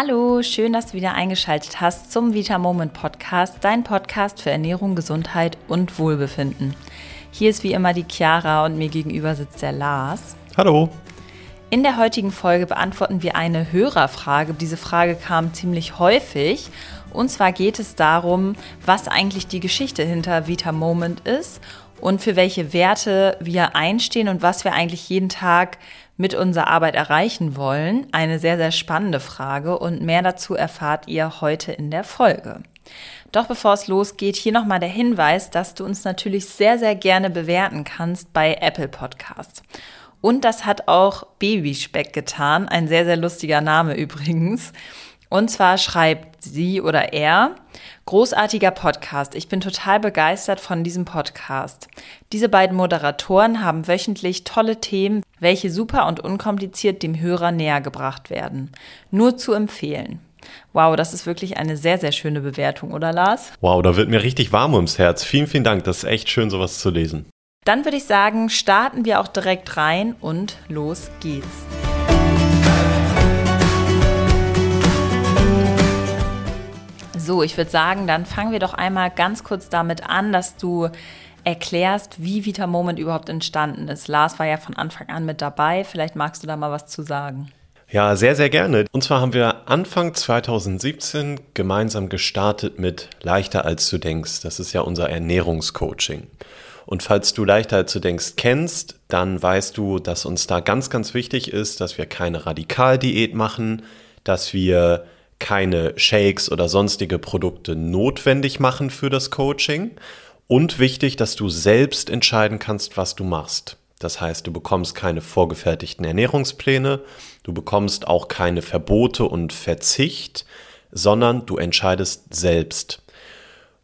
Hallo, schön, dass du wieder eingeschaltet hast zum Vita Moment Podcast, dein Podcast für Ernährung, Gesundheit und Wohlbefinden. Hier ist wie immer die Chiara und mir gegenüber sitzt der Lars. Hallo. In der heutigen Folge beantworten wir eine Hörerfrage. Diese Frage kam ziemlich häufig. Und zwar geht es darum, was eigentlich die Geschichte hinter Vita Moment ist und für welche Werte wir einstehen und was wir eigentlich jeden Tag mit unserer Arbeit erreichen wollen? Eine sehr, sehr spannende Frage und mehr dazu erfahrt ihr heute in der Folge. Doch bevor es losgeht, hier nochmal der Hinweis, dass du uns natürlich sehr, sehr gerne bewerten kannst bei Apple Podcasts. Und das hat auch Babyspeck getan, ein sehr, sehr lustiger Name übrigens. Und zwar schreibt sie oder er, großartiger Podcast. Ich bin total begeistert von diesem Podcast. Diese beiden Moderatoren haben wöchentlich tolle Themen, welche super und unkompliziert dem Hörer näher gebracht werden. Nur zu empfehlen. Wow, das ist wirklich eine sehr, sehr schöne Bewertung, oder Lars? Wow, da wird mir richtig warm ums Herz. Vielen, vielen Dank. Das ist echt schön, sowas zu lesen. Dann würde ich sagen, starten wir auch direkt rein und los geht's. So, ich würde sagen, dann fangen wir doch einmal ganz kurz damit an, dass du erklärst, wie Vita Moment überhaupt entstanden ist. Lars war ja von Anfang an mit dabei. Vielleicht magst du da mal was zu sagen. Ja, sehr, sehr gerne. Und zwar haben wir Anfang 2017 gemeinsam gestartet mit Leichter als du denkst. Das ist ja unser Ernährungscoaching. Und falls du Leichter als du denkst kennst, dann weißt du, dass uns da ganz, ganz wichtig ist, dass wir keine Radikaldiät machen, dass wir keine Shakes oder sonstige Produkte notwendig machen für das Coaching. Und wichtig, dass du selbst entscheiden kannst, was du machst. Das heißt, du bekommst keine vorgefertigten Ernährungspläne, du bekommst auch keine Verbote und Verzicht, sondern du entscheidest selbst.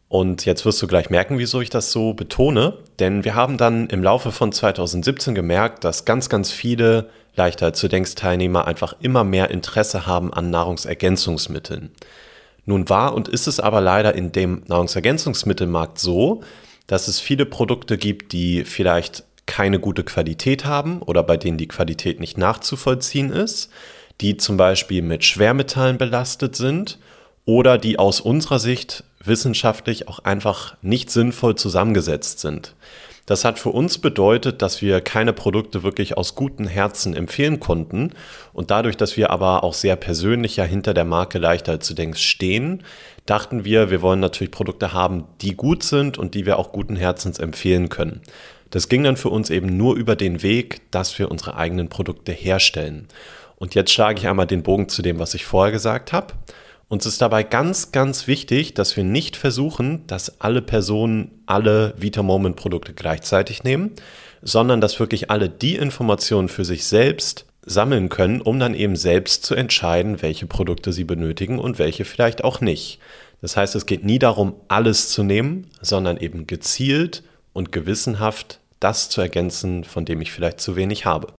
Und jetzt wirst du gleich merken, wieso ich das so betone, denn wir haben dann im Laufe von 2017 gemerkt, dass ganz, ganz viele leichter zu denkst Teilnehmer einfach immer mehr Interesse haben an Nahrungsergänzungsmitteln. Nun war und ist es aber leider in dem Nahrungsergänzungsmittelmarkt so, dass es viele Produkte gibt, die vielleicht keine gute Qualität haben oder bei denen die Qualität nicht nachzuvollziehen ist, die zum Beispiel mit Schwermetallen belastet sind oder die aus unserer Sicht wissenschaftlich auch einfach nicht sinnvoll zusammengesetzt sind. Das hat für uns bedeutet, dass wir keine Produkte wirklich aus gutem Herzen empfehlen konnten. Und dadurch, dass wir aber auch sehr persönlich ja hinter der Marke leichter zu denken stehen, dachten wir, wir wollen natürlich Produkte haben, die gut sind und die wir auch guten Herzens empfehlen können. Das ging dann für uns eben nur über den Weg, dass wir unsere eigenen Produkte herstellen. Und jetzt schlage ich einmal den Bogen zu dem, was ich vorher gesagt habe. Uns ist dabei ganz, ganz wichtig, dass wir nicht versuchen, dass alle Personen alle Vita Moment Produkte gleichzeitig nehmen, sondern dass wirklich alle die Informationen für sich selbst sammeln können, um dann eben selbst zu entscheiden, welche Produkte sie benötigen und welche vielleicht auch nicht. Das heißt, es geht nie darum, alles zu nehmen, sondern eben gezielt und gewissenhaft das zu ergänzen, von dem ich vielleicht zu wenig habe.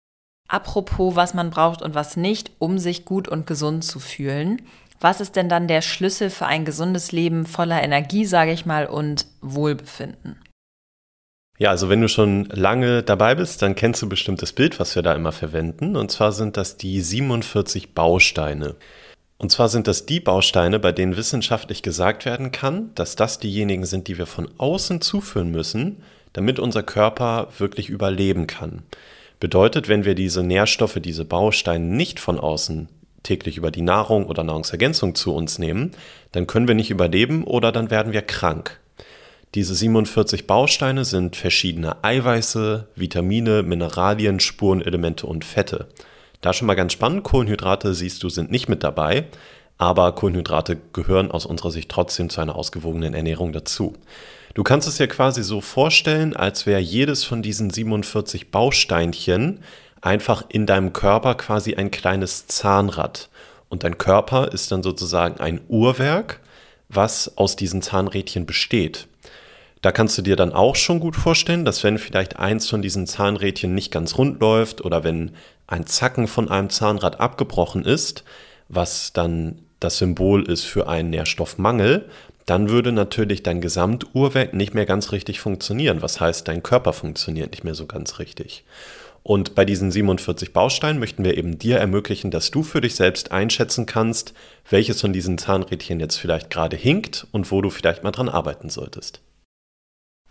Apropos, was man braucht und was nicht, um sich gut und gesund zu fühlen. Was ist denn dann der Schlüssel für ein gesundes Leben voller Energie, sage ich mal, und Wohlbefinden? Ja, also wenn du schon lange dabei bist, dann kennst du bestimmt das Bild, was wir da immer verwenden. Und zwar sind das die 47 Bausteine. Und zwar sind das die Bausteine, bei denen wissenschaftlich gesagt werden kann, dass das diejenigen sind, die wir von außen zuführen müssen, damit unser Körper wirklich überleben kann. Bedeutet, wenn wir diese Nährstoffe, diese Bausteine nicht von außen täglich über die Nahrung oder Nahrungsergänzung zu uns nehmen, dann können wir nicht überleben oder dann werden wir krank. Diese 47 Bausteine sind verschiedene Eiweiße, Vitamine, Mineralien, Spurenelemente und Fette. Da schon mal ganz spannend, Kohlenhydrate siehst du sind nicht mit dabei, aber Kohlenhydrate gehören aus unserer Sicht trotzdem zu einer ausgewogenen Ernährung dazu. Du kannst es dir quasi so vorstellen, als wäre jedes von diesen 47 Bausteinchen einfach in deinem Körper quasi ein kleines Zahnrad. Und dein Körper ist dann sozusagen ein Uhrwerk, was aus diesen Zahnrädchen besteht. Da kannst du dir dann auch schon gut vorstellen, dass wenn vielleicht eins von diesen Zahnrädchen nicht ganz rund läuft oder wenn ein Zacken von einem Zahnrad abgebrochen ist, was dann das Symbol ist für einen Nährstoffmangel, dann würde natürlich dein Gesamtuhrwerk nicht mehr ganz richtig funktionieren. Was heißt, dein Körper funktioniert nicht mehr so ganz richtig. Und bei diesen 47 Bausteinen möchten wir eben dir ermöglichen, dass du für dich selbst einschätzen kannst, welches von diesen Zahnrädchen jetzt vielleicht gerade hinkt und wo du vielleicht mal dran arbeiten solltest.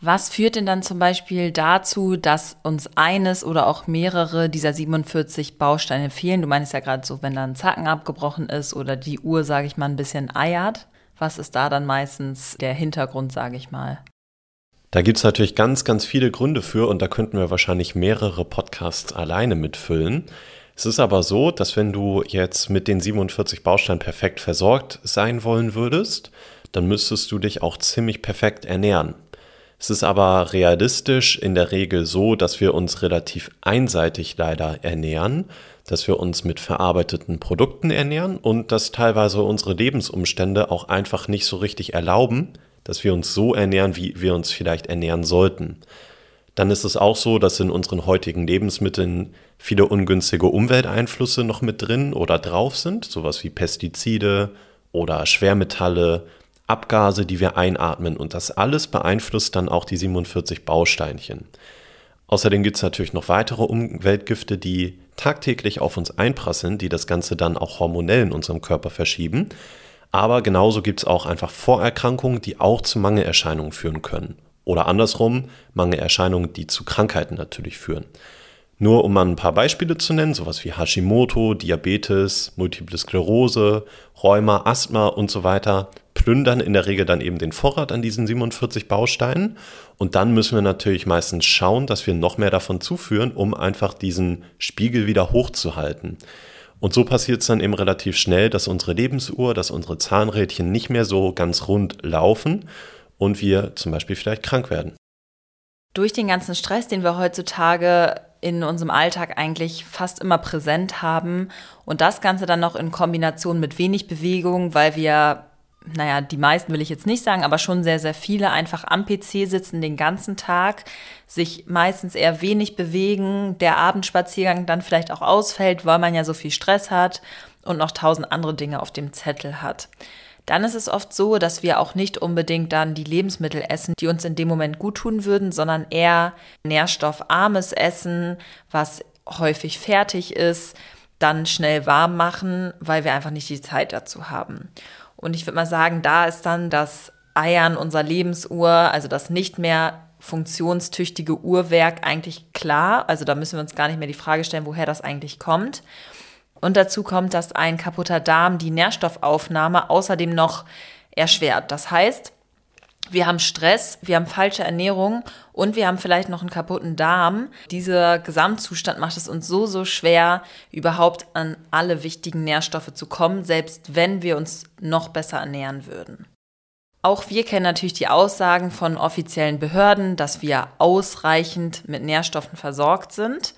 Was führt denn dann zum Beispiel dazu, dass uns eines oder auch mehrere dieser 47 Bausteine fehlen? Du meinst ja gerade so, wenn da ein Zacken abgebrochen ist oder die Uhr, sage ich mal, ein bisschen eiert. Was ist da dann meistens der Hintergrund, sage ich mal? Da gibt es natürlich ganz, ganz viele Gründe für und da könnten wir wahrscheinlich mehrere Podcasts alleine mitfüllen. Es ist aber so, dass wenn du jetzt mit den 47 Bausteinen perfekt versorgt sein wollen würdest, dann müsstest du dich auch ziemlich perfekt ernähren. Es ist aber realistisch in der Regel so, dass wir uns relativ einseitig leider ernähren, dass wir uns mit verarbeiteten Produkten ernähren und dass teilweise unsere Lebensumstände auch einfach nicht so richtig erlauben, dass wir uns so ernähren, wie wir uns vielleicht ernähren sollten. Dann ist es auch so, dass in unseren heutigen Lebensmitteln viele ungünstige Umwelteinflüsse noch mit drin oder drauf sind, sowas wie Pestizide oder Schwermetalle, Abgase, die wir einatmen. Und das alles beeinflusst dann auch die 47 Bausteinchen. Außerdem gibt es natürlich noch weitere Umweltgifte, die tagtäglich auf uns einprasseln, die das Ganze dann auch hormonell in unserem Körper verschieben. Aber genauso gibt es auch einfach Vorerkrankungen, die auch zu Mangelerscheinungen führen können. Oder andersrum, Mangelerscheinungen, die zu Krankheiten natürlich führen. Nur um mal ein paar Beispiele zu nennen, sowas wie Hashimoto, Diabetes, Multiple Sklerose, Rheuma, Asthma und so weiter, plündern in der Regel dann eben den Vorrat an diesen 47 Bausteinen. Und dann müssen wir natürlich meistens schauen, dass wir noch mehr davon zuführen, um einfach diesen Spiegel wieder hochzuhalten. Und so passiert es dann eben relativ schnell, dass unsere Lebensuhr, dass unsere Zahnrädchen nicht mehr so ganz rund laufen und wir zum Beispiel vielleicht krank werden. Durch den ganzen Stress, den wir heutzutage in unserem Alltag eigentlich fast immer präsent haben und das Ganze dann noch in Kombination mit wenig Bewegung, weil wir naja, die meisten will ich jetzt nicht sagen, aber schon sehr, sehr viele einfach am PC sitzen den ganzen Tag, sich meistens eher wenig bewegen, der Abendspaziergang dann vielleicht auch ausfällt, weil man ja so viel Stress hat und noch tausend andere Dinge auf dem Zettel hat. Dann ist es oft so, dass wir auch nicht unbedingt dann die Lebensmittel essen, die uns in dem Moment gut tun würden, sondern eher nährstoffarmes Essen, was häufig fertig ist, dann schnell warm machen, weil wir einfach nicht die Zeit dazu haben. Und ich würde mal sagen, da ist dann das Eiern unserer Lebensuhr, also das nicht mehr funktionstüchtige Uhrwerk eigentlich klar. Also da müssen wir uns gar nicht mehr die Frage stellen, woher das eigentlich kommt. Und dazu kommt, dass ein kaputter Darm die Nährstoffaufnahme außerdem noch erschwert. Das heißt, wir haben Stress, wir haben falsche Ernährung und wir haben vielleicht noch einen kaputten Darm. Dieser Gesamtzustand macht es uns so, so schwer, überhaupt an alle wichtigen Nährstoffe zu kommen, selbst wenn wir uns noch besser ernähren würden. Auch wir kennen natürlich die Aussagen von offiziellen Behörden, dass wir ausreichend mit Nährstoffen versorgt sind.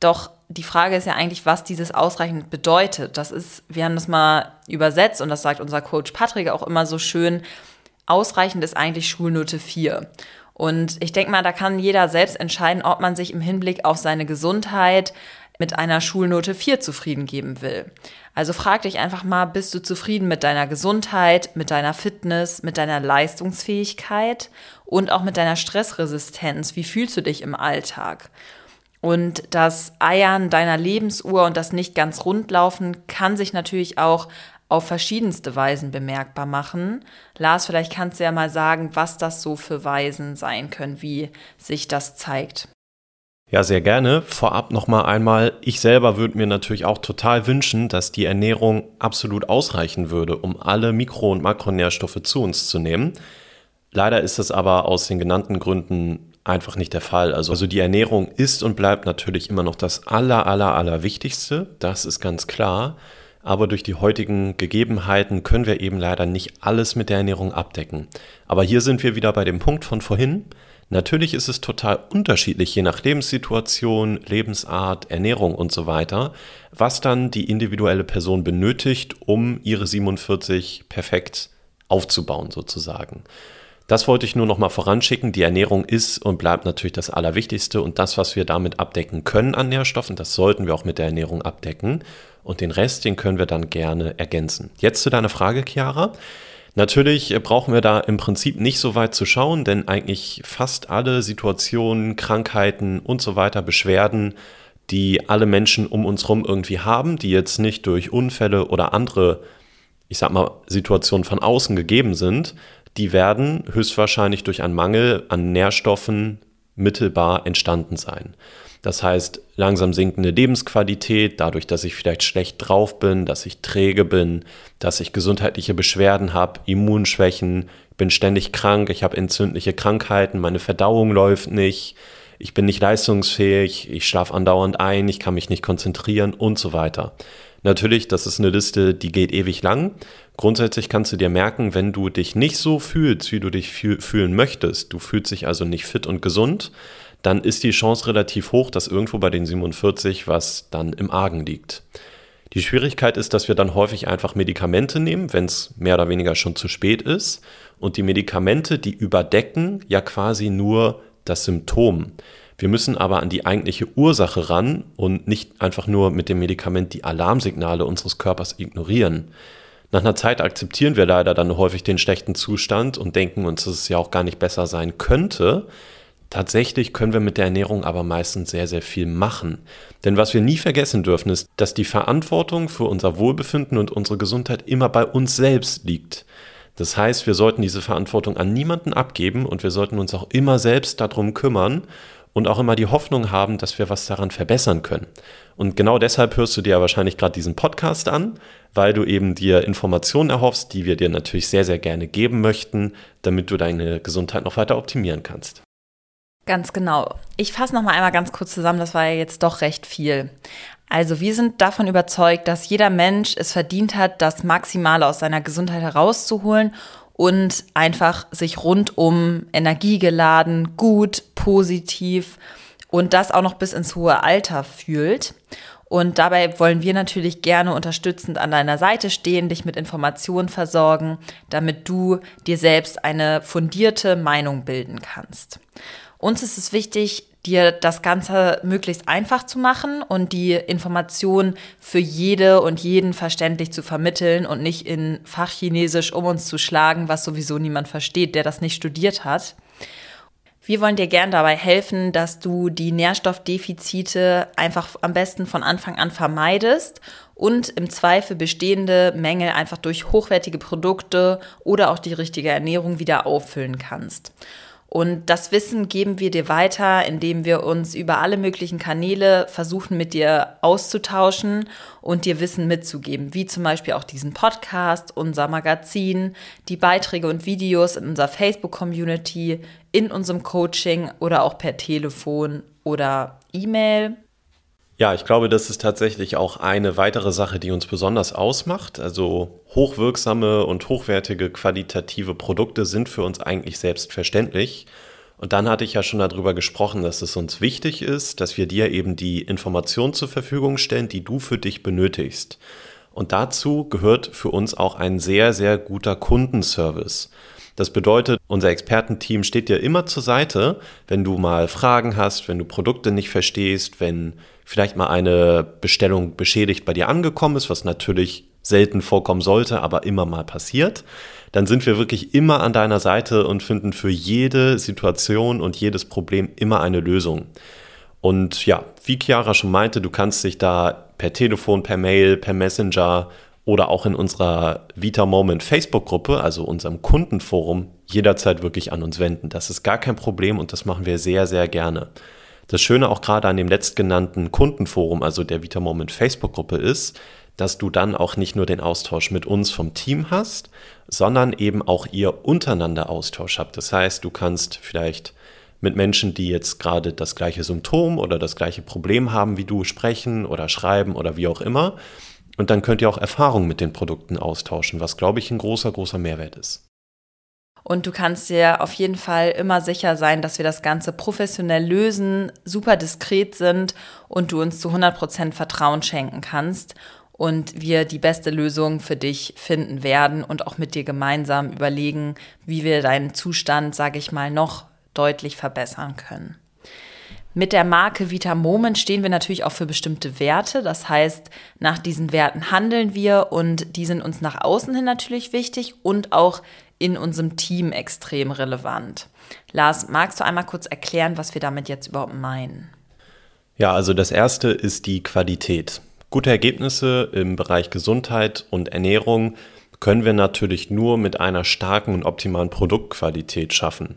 Doch die Frage ist ja eigentlich, was dieses ausreichend bedeutet. Das ist, wir haben das mal übersetzt und das sagt unser Coach Patrick auch immer so schön, ausreichend ist eigentlich Schulnote 4. Und ich denke mal, da kann jeder selbst entscheiden, ob man sich im Hinblick auf seine Gesundheit mit einer Schulnote 4 zufrieden geben will. Also frag dich einfach mal, bist du zufrieden mit deiner Gesundheit, mit deiner Fitness, mit deiner Leistungsfähigkeit und auch mit deiner Stressresistenz? Wie fühlst du dich im Alltag? Und das Eiern deiner Lebensuhr und das nicht ganz rundlaufen kann sich natürlich auch auf verschiedenste Weisen bemerkbar machen. Lars, vielleicht kannst du ja mal sagen, was das so für Weisen sein können, wie sich das zeigt. Ja, sehr gerne. Vorab nochmal einmal, ich selber würde mir natürlich auch total wünschen, dass die Ernährung absolut ausreichen würde, um alle Mikro- und Makronährstoffe zu uns zu nehmen. Leider ist das aber aus den genannten Gründen einfach nicht der Fall. Also, also die Ernährung ist und bleibt natürlich immer noch das aller, aller, aller Wichtigste. Das ist ganz klar aber durch die heutigen Gegebenheiten können wir eben leider nicht alles mit der Ernährung abdecken. Aber hier sind wir wieder bei dem Punkt von vorhin. Natürlich ist es total unterschiedlich, je nach Lebenssituation, Lebensart, Ernährung und so weiter, was dann die individuelle Person benötigt, um ihre 47 perfekt aufzubauen sozusagen. Das wollte ich nur noch mal voranschicken. Die Ernährung ist und bleibt natürlich das Allerwichtigste und das, was wir damit abdecken können an Nährstoffen, das sollten wir auch mit der Ernährung abdecken. Und den Rest, den können wir dann gerne ergänzen. Jetzt zu deiner Frage, Chiara. Natürlich brauchen wir da im Prinzip nicht so weit zu schauen, denn eigentlich fast alle Situationen, Krankheiten und so weiter, Beschwerden die alle Menschen um uns herum irgendwie haben, die jetzt nicht durch Unfälle oder andere, ich sag mal, Situationen von außen gegeben sind, die werden höchstwahrscheinlich durch einen Mangel an Nährstoffen mittelbar entstanden sein. Das heißt, langsam sinkende Lebensqualität, dadurch, dass ich vielleicht schlecht drauf bin, dass ich träge bin, dass ich gesundheitliche Beschwerden habe, Immunschwächen, bin ständig krank, ich habe entzündliche Krankheiten, meine Verdauung läuft nicht, ich bin nicht leistungsfähig, ich schlafe andauernd ein, ich kann mich nicht konzentrieren und so weiter. Natürlich, das ist eine Liste, die geht ewig lang. Grundsätzlich kannst du dir merken, wenn du dich nicht so fühlst, wie du dich fühlen möchtest, du fühlst dich also nicht fit und gesund, dann ist die Chance relativ hoch, dass irgendwo bei den 47 was dann im Argen liegt. Die Schwierigkeit ist, dass wir dann häufig einfach Medikamente nehmen, wenn es mehr oder weniger schon zu spät ist. Und die Medikamente, die überdecken ja quasi nur das Symptom. Wir müssen aber an die eigentliche Ursache ran und nicht einfach nur mit dem Medikament die Alarmsignale unseres Körpers ignorieren. Nach einer Zeit akzeptieren wir leider dann häufig den schlechten Zustand und denken uns, dass es ja auch gar nicht besser sein könnte. Tatsächlich können wir mit der Ernährung aber meistens sehr, sehr viel machen. Denn was wir nie vergessen dürfen, ist, dass die Verantwortung für unser Wohlbefinden und unsere Gesundheit immer bei uns selbst liegt. Das heißt, wir sollten diese Verantwortung an niemanden abgeben und wir sollten uns auch immer selbst darum kümmern und auch immer die Hoffnung haben, dass wir was daran verbessern können. Und genau deshalb hörst du dir wahrscheinlich gerade diesen Podcast an, weil du eben dir Informationen erhoffst, die wir dir natürlich sehr, sehr gerne geben möchten, damit du deine Gesundheit noch weiter optimieren kannst. Ganz genau. Ich fasse noch mal einmal ganz kurz zusammen, das war ja jetzt doch recht viel. Also wir sind davon überzeugt, dass jeder Mensch es verdient hat, das Maximale aus seiner Gesundheit herauszuholen und einfach sich rundum energiegeladen, gut, positiv und das auch noch bis ins hohe Alter fühlt. Und dabei wollen wir natürlich gerne unterstützend an deiner Seite stehen, dich mit Informationen versorgen, damit du dir selbst eine fundierte Meinung bilden kannst. Uns ist es wichtig, dir das Ganze möglichst einfach zu machen und die Information für jede und jeden verständlich zu vermitteln und nicht in Fachchinesisch um uns zu schlagen, was sowieso niemand versteht, der das nicht studiert hat. Wir wollen dir gern dabei helfen, dass du die Nährstoffdefizite einfach am besten von Anfang an vermeidest und im Zweifel bestehende Mängel einfach durch hochwertige Produkte oder auch die richtige Ernährung wieder auffüllen kannst. Und das Wissen geben wir dir weiter, indem wir uns über alle möglichen Kanäle versuchen, mit dir auszutauschen und dir Wissen mitzugeben, wie zum Beispiel auch diesen Podcast, unser Magazin, die Beiträge und Videos in unserer Facebook-Community, in unserem Coaching oder auch per Telefon oder E-Mail. Ja, ich glaube, das ist tatsächlich auch eine weitere Sache, die uns besonders ausmacht. Also hochwirksame und hochwertige qualitative Produkte sind für uns eigentlich selbstverständlich. Und dann hatte ich ja schon darüber gesprochen, dass es uns wichtig ist, dass wir dir eben die Informationen zur Verfügung stellen, die du für dich benötigst. Und dazu gehört für uns auch ein sehr, sehr guter Kundenservice. Das bedeutet, unser Expertenteam steht dir immer zur Seite, wenn du mal Fragen hast, wenn du Produkte nicht verstehst, wenn vielleicht mal eine Bestellung beschädigt bei dir angekommen ist, was natürlich selten vorkommen sollte, aber immer mal passiert, dann sind wir wirklich immer an deiner Seite und finden für jede Situation und jedes Problem immer eine Lösung. Und ja, wie Chiara schon meinte, du kannst dich da per Telefon, per Mail, per Messenger oder auch in unserer Vita Moment Facebook-Gruppe, also unserem Kundenforum, jederzeit wirklich an uns wenden. Das ist gar kein Problem und das machen wir sehr, sehr gerne. Das Schöne auch gerade an dem letztgenannten Kundenforum, also der Vita Moment Facebook-Gruppe ist, dass du dann auch nicht nur den Austausch mit uns vom Team hast, sondern eben auch ihr untereinander Austausch habt. Das heißt, du kannst vielleicht mit Menschen, die jetzt gerade das gleiche Symptom oder das gleiche Problem haben wie du, sprechen oder schreiben oder wie auch immer. Und dann könnt ihr auch Erfahrungen mit den Produkten austauschen, was, glaube ich, ein großer, großer Mehrwert ist. Und du kannst dir auf jeden Fall immer sicher sein, dass wir das Ganze professionell lösen, super diskret sind und du uns zu 100% Vertrauen schenken kannst und wir die beste Lösung für dich finden werden und auch mit dir gemeinsam überlegen, wie wir deinen Zustand, sage ich mal, noch deutlich verbessern können. Mit der Marke Vita Moment stehen wir natürlich auch für bestimmte Werte. Das heißt, nach diesen Werten handeln wir und die sind uns nach außen hin natürlich wichtig und auch in unserem Team extrem relevant. Lars, magst du einmal kurz erklären, was wir damit jetzt überhaupt meinen? Ja, also das erste ist die Qualität. Gute Ergebnisse im Bereich Gesundheit und Ernährung können wir natürlich nur mit einer starken und optimalen Produktqualität schaffen.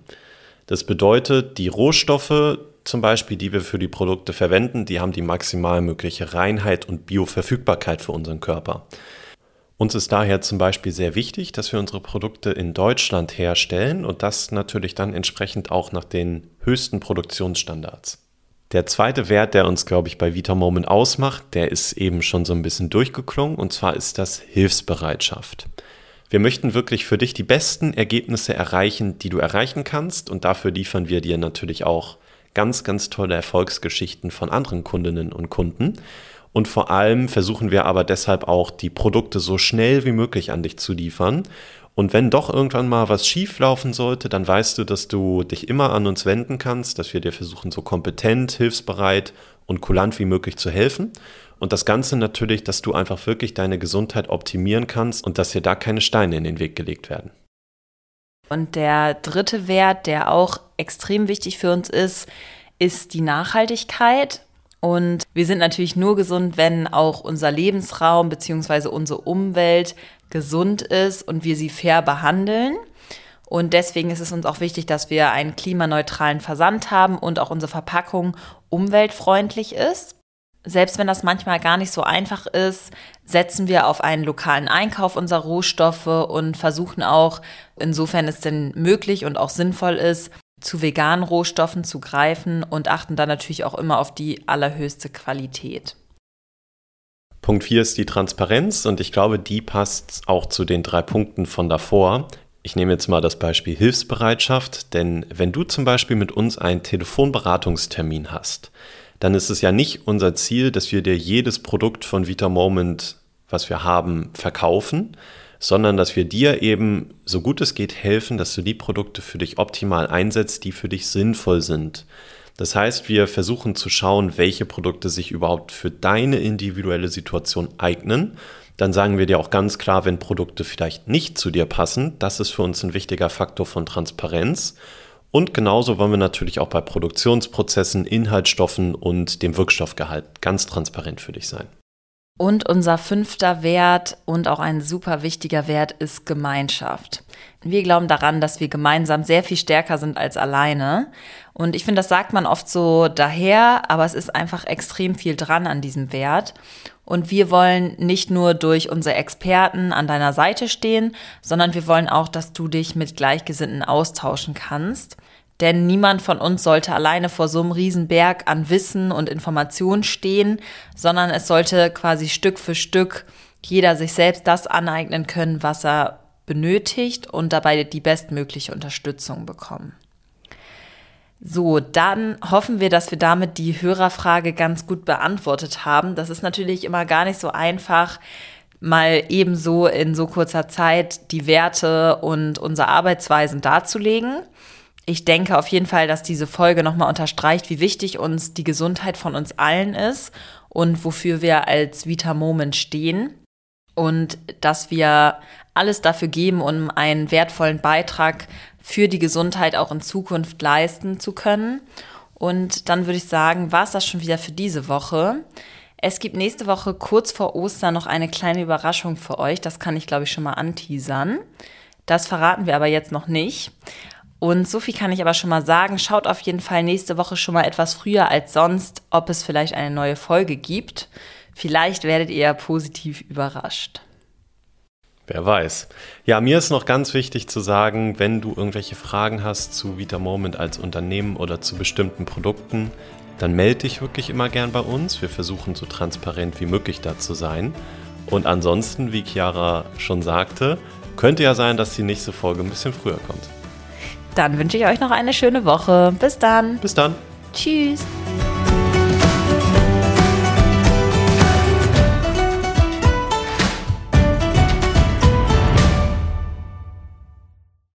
Das bedeutet, die Rohstoffe zum Beispiel, die wir für die Produkte verwenden, die haben die maximal mögliche Reinheit und Bioverfügbarkeit für unseren Körper. Uns ist daher zum Beispiel sehr wichtig, dass wir unsere Produkte in Deutschland herstellen und das natürlich dann entsprechend auch nach den höchsten Produktionsstandards. Der zweite Wert, der uns, glaube ich, bei Vita Moment ausmacht, der ist eben schon so ein bisschen durchgeklungen und zwar ist das Hilfsbereitschaft. Wir möchten wirklich für dich die besten Ergebnisse erreichen, die du erreichen kannst und dafür liefern wir dir natürlich auch ganz, ganz tolle Erfolgsgeschichten von anderen Kundinnen und Kunden. Und vor allem versuchen wir aber deshalb auch, die Produkte so schnell wie möglich an dich zu liefern. Und wenn doch irgendwann mal was schief laufen sollte, dann weißt du, dass du dich immer an uns wenden kannst, dass wir dir versuchen, so kompetent, hilfsbereit und kulant wie möglich zu helfen. Und das Ganze natürlich, dass du einfach wirklich deine Gesundheit optimieren kannst und dass dir da keine Steine in den Weg gelegt werden. Und der dritte Wert, der auch extrem wichtig für uns ist, ist die Nachhaltigkeit. Und wir sind natürlich nur gesund, wenn auch unser Lebensraum bzw. unsere Umwelt gesund ist und wir sie fair behandeln. Und deswegen ist es uns auch wichtig, dass wir einen klimaneutralen Versand haben und auch unsere Verpackung umweltfreundlich ist. Selbst wenn das manchmal gar nicht so einfach ist, setzen wir auf einen lokalen Einkauf unserer Rohstoffe und versuchen auch, insofern es denn möglich und auch sinnvoll ist, zu veganen Rohstoffen zu greifen und achten dann natürlich auch immer auf die allerhöchste Qualität. Punkt 4 ist die Transparenz und ich glaube, die passt auch zu den drei Punkten von davor. Ich nehme jetzt mal das Beispiel Hilfsbereitschaft, denn wenn du zum Beispiel mit uns einen Telefonberatungstermin hast, dann ist es ja nicht unser Ziel, dass wir dir jedes Produkt von Vita Moment, was wir haben, verkaufen, sondern dass wir dir eben so gut es geht helfen, dass du die Produkte für dich optimal einsetzt, die für dich sinnvoll sind. Das heißt, wir versuchen zu schauen, welche Produkte sich überhaupt für deine individuelle Situation eignen. Dann sagen wir dir auch ganz klar, wenn Produkte vielleicht nicht zu dir passen. Das ist für uns ein wichtiger Faktor von Transparenz. Und genauso wollen wir natürlich auch bei Produktionsprozessen, Inhaltsstoffen und dem Wirkstoffgehalt ganz transparent für dich sein. Und unser fünfter Wert und auch ein super wichtiger Wert ist Gemeinschaft. Wir glauben daran, dass wir gemeinsam sehr viel stärker sind als alleine. Und ich finde, das sagt man oft so daher, aber es ist einfach extrem viel dran an diesem Wert. Und wir wollen nicht nur durch unsere Experten an deiner Seite stehen, sondern wir wollen auch, dass du dich mit Gleichgesinnten austauschen kannst. Denn niemand von uns sollte alleine vor so einem Riesenberg an Wissen und Informationen stehen, sondern es sollte quasi Stück für Stück jeder sich selbst das aneignen können, was er benötigt und dabei die bestmögliche Unterstützung bekommen. So, dann hoffen wir, dass wir damit die Hörerfrage ganz gut beantwortet haben. Das ist natürlich immer gar nicht so einfach, mal ebenso in so kurzer Zeit die Werte und unsere Arbeitsweisen darzulegen ich denke auf jeden Fall, dass diese Folge nochmal unterstreicht, wie wichtig uns die Gesundheit von uns allen ist und wofür wir als Vita Moment stehen und dass wir alles dafür geben, um einen wertvollen Beitrag für die Gesundheit auch in Zukunft leisten zu können. Und dann würde ich sagen, war es das schon wieder für diese Woche. Es gibt nächste Woche kurz vor Ostern noch eine kleine Überraschung für euch. Das kann ich, glaube ich, schon mal anteasern. Das verraten wir aber jetzt noch nicht. Und so viel kann ich aber schon mal sagen. Schaut auf jeden Fall nächste Woche schon mal etwas früher als sonst, ob es vielleicht eine neue Folge gibt. Vielleicht werdet ihr positiv überrascht. Wer weiß. Ja, mir ist noch ganz wichtig zu sagen, wenn du irgendwelche Fragen hast zu Vita Moment als Unternehmen oder zu bestimmten Produkten, dann melde dich wirklich immer gern bei uns. Wir versuchen so transparent wie möglich da zu sein. Und ansonsten, wie Chiara schon sagte, könnte ja sein, dass die nächste Folge ein bisschen früher kommt. Dann wünsche ich euch noch eine schöne Woche. Bis dann. Bis dann. Tschüss.